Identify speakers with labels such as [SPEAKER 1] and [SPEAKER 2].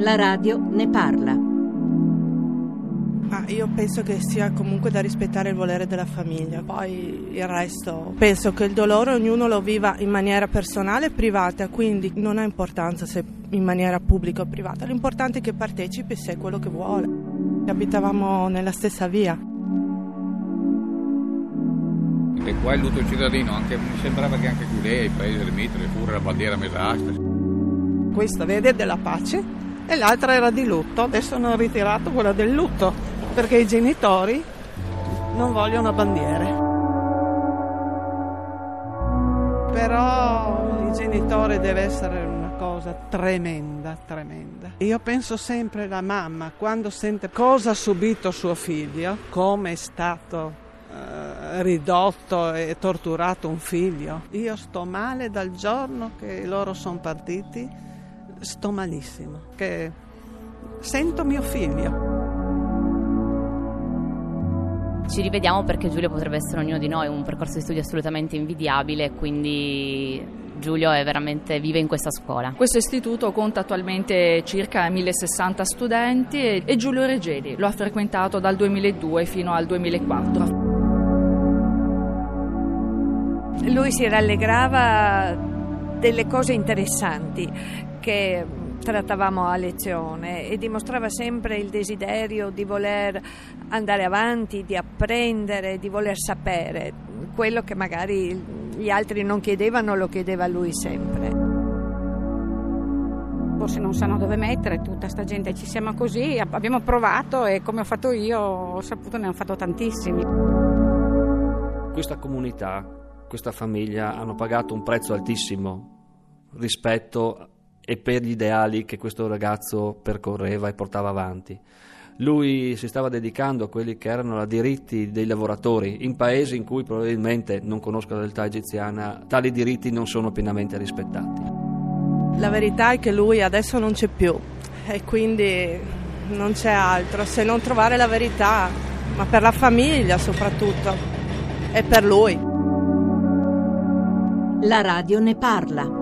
[SPEAKER 1] La radio ne parla.
[SPEAKER 2] Ma io penso che sia comunque da rispettare il volere della famiglia, poi il resto penso che il dolore ognuno lo viva in maniera personale e privata, quindi non ha importanza se in maniera pubblica o privata, l'importante è che partecipi se è quello che vuole. Abitavamo nella stessa via.
[SPEAKER 3] E qua il lutto cittadino, anche, mi sembrava che anche qui lei, ai paesi limitrofi, pure la bandiera mesastra.
[SPEAKER 4] Questa vede della pace e l'altra era di lutto, adesso hanno ritirato quella del lutto perché i genitori non vogliono bandiere. Però il genitore deve essere una cosa tremenda, tremenda. Io penso sempre alla mamma quando sente cosa ha subito suo figlio, come è stato eh, ridotto e torturato un figlio. Io sto male dal giorno che loro sono partiti, sto malissimo, che sento mio figlio.
[SPEAKER 5] Ci rivediamo perché Giulio potrebbe essere ognuno di noi, un percorso di studio assolutamente invidiabile, quindi Giulio è veramente vive in questa scuola.
[SPEAKER 6] Questo istituto conta attualmente circa 1060 studenti e Giulio Regedi lo ha frequentato dal 2002 fino al 2004.
[SPEAKER 7] Lui si rallegrava delle cose interessanti che trattavamo a lezione e dimostrava sempre il desiderio di voler andare avanti, di apprendere, di voler sapere. Quello che magari gli altri non chiedevano lo chiedeva lui sempre.
[SPEAKER 8] Forse non sanno dove mettere tutta sta gente, ci siamo così, abbiamo provato e come ho fatto io ho saputo ne hanno fatto tantissimi.
[SPEAKER 9] Questa comunità questa famiglia hanno pagato un prezzo altissimo rispetto e per gli ideali che questo ragazzo percorreva e portava avanti. Lui si stava dedicando a quelli che erano i diritti dei lavoratori in paesi in cui probabilmente, non conosco la realtà egiziana, tali diritti non sono pienamente rispettati.
[SPEAKER 2] La verità è che lui adesso non c'è più e quindi non c'è altro se non trovare la verità, ma per la famiglia soprattutto e per lui.
[SPEAKER 1] La radio ne parla.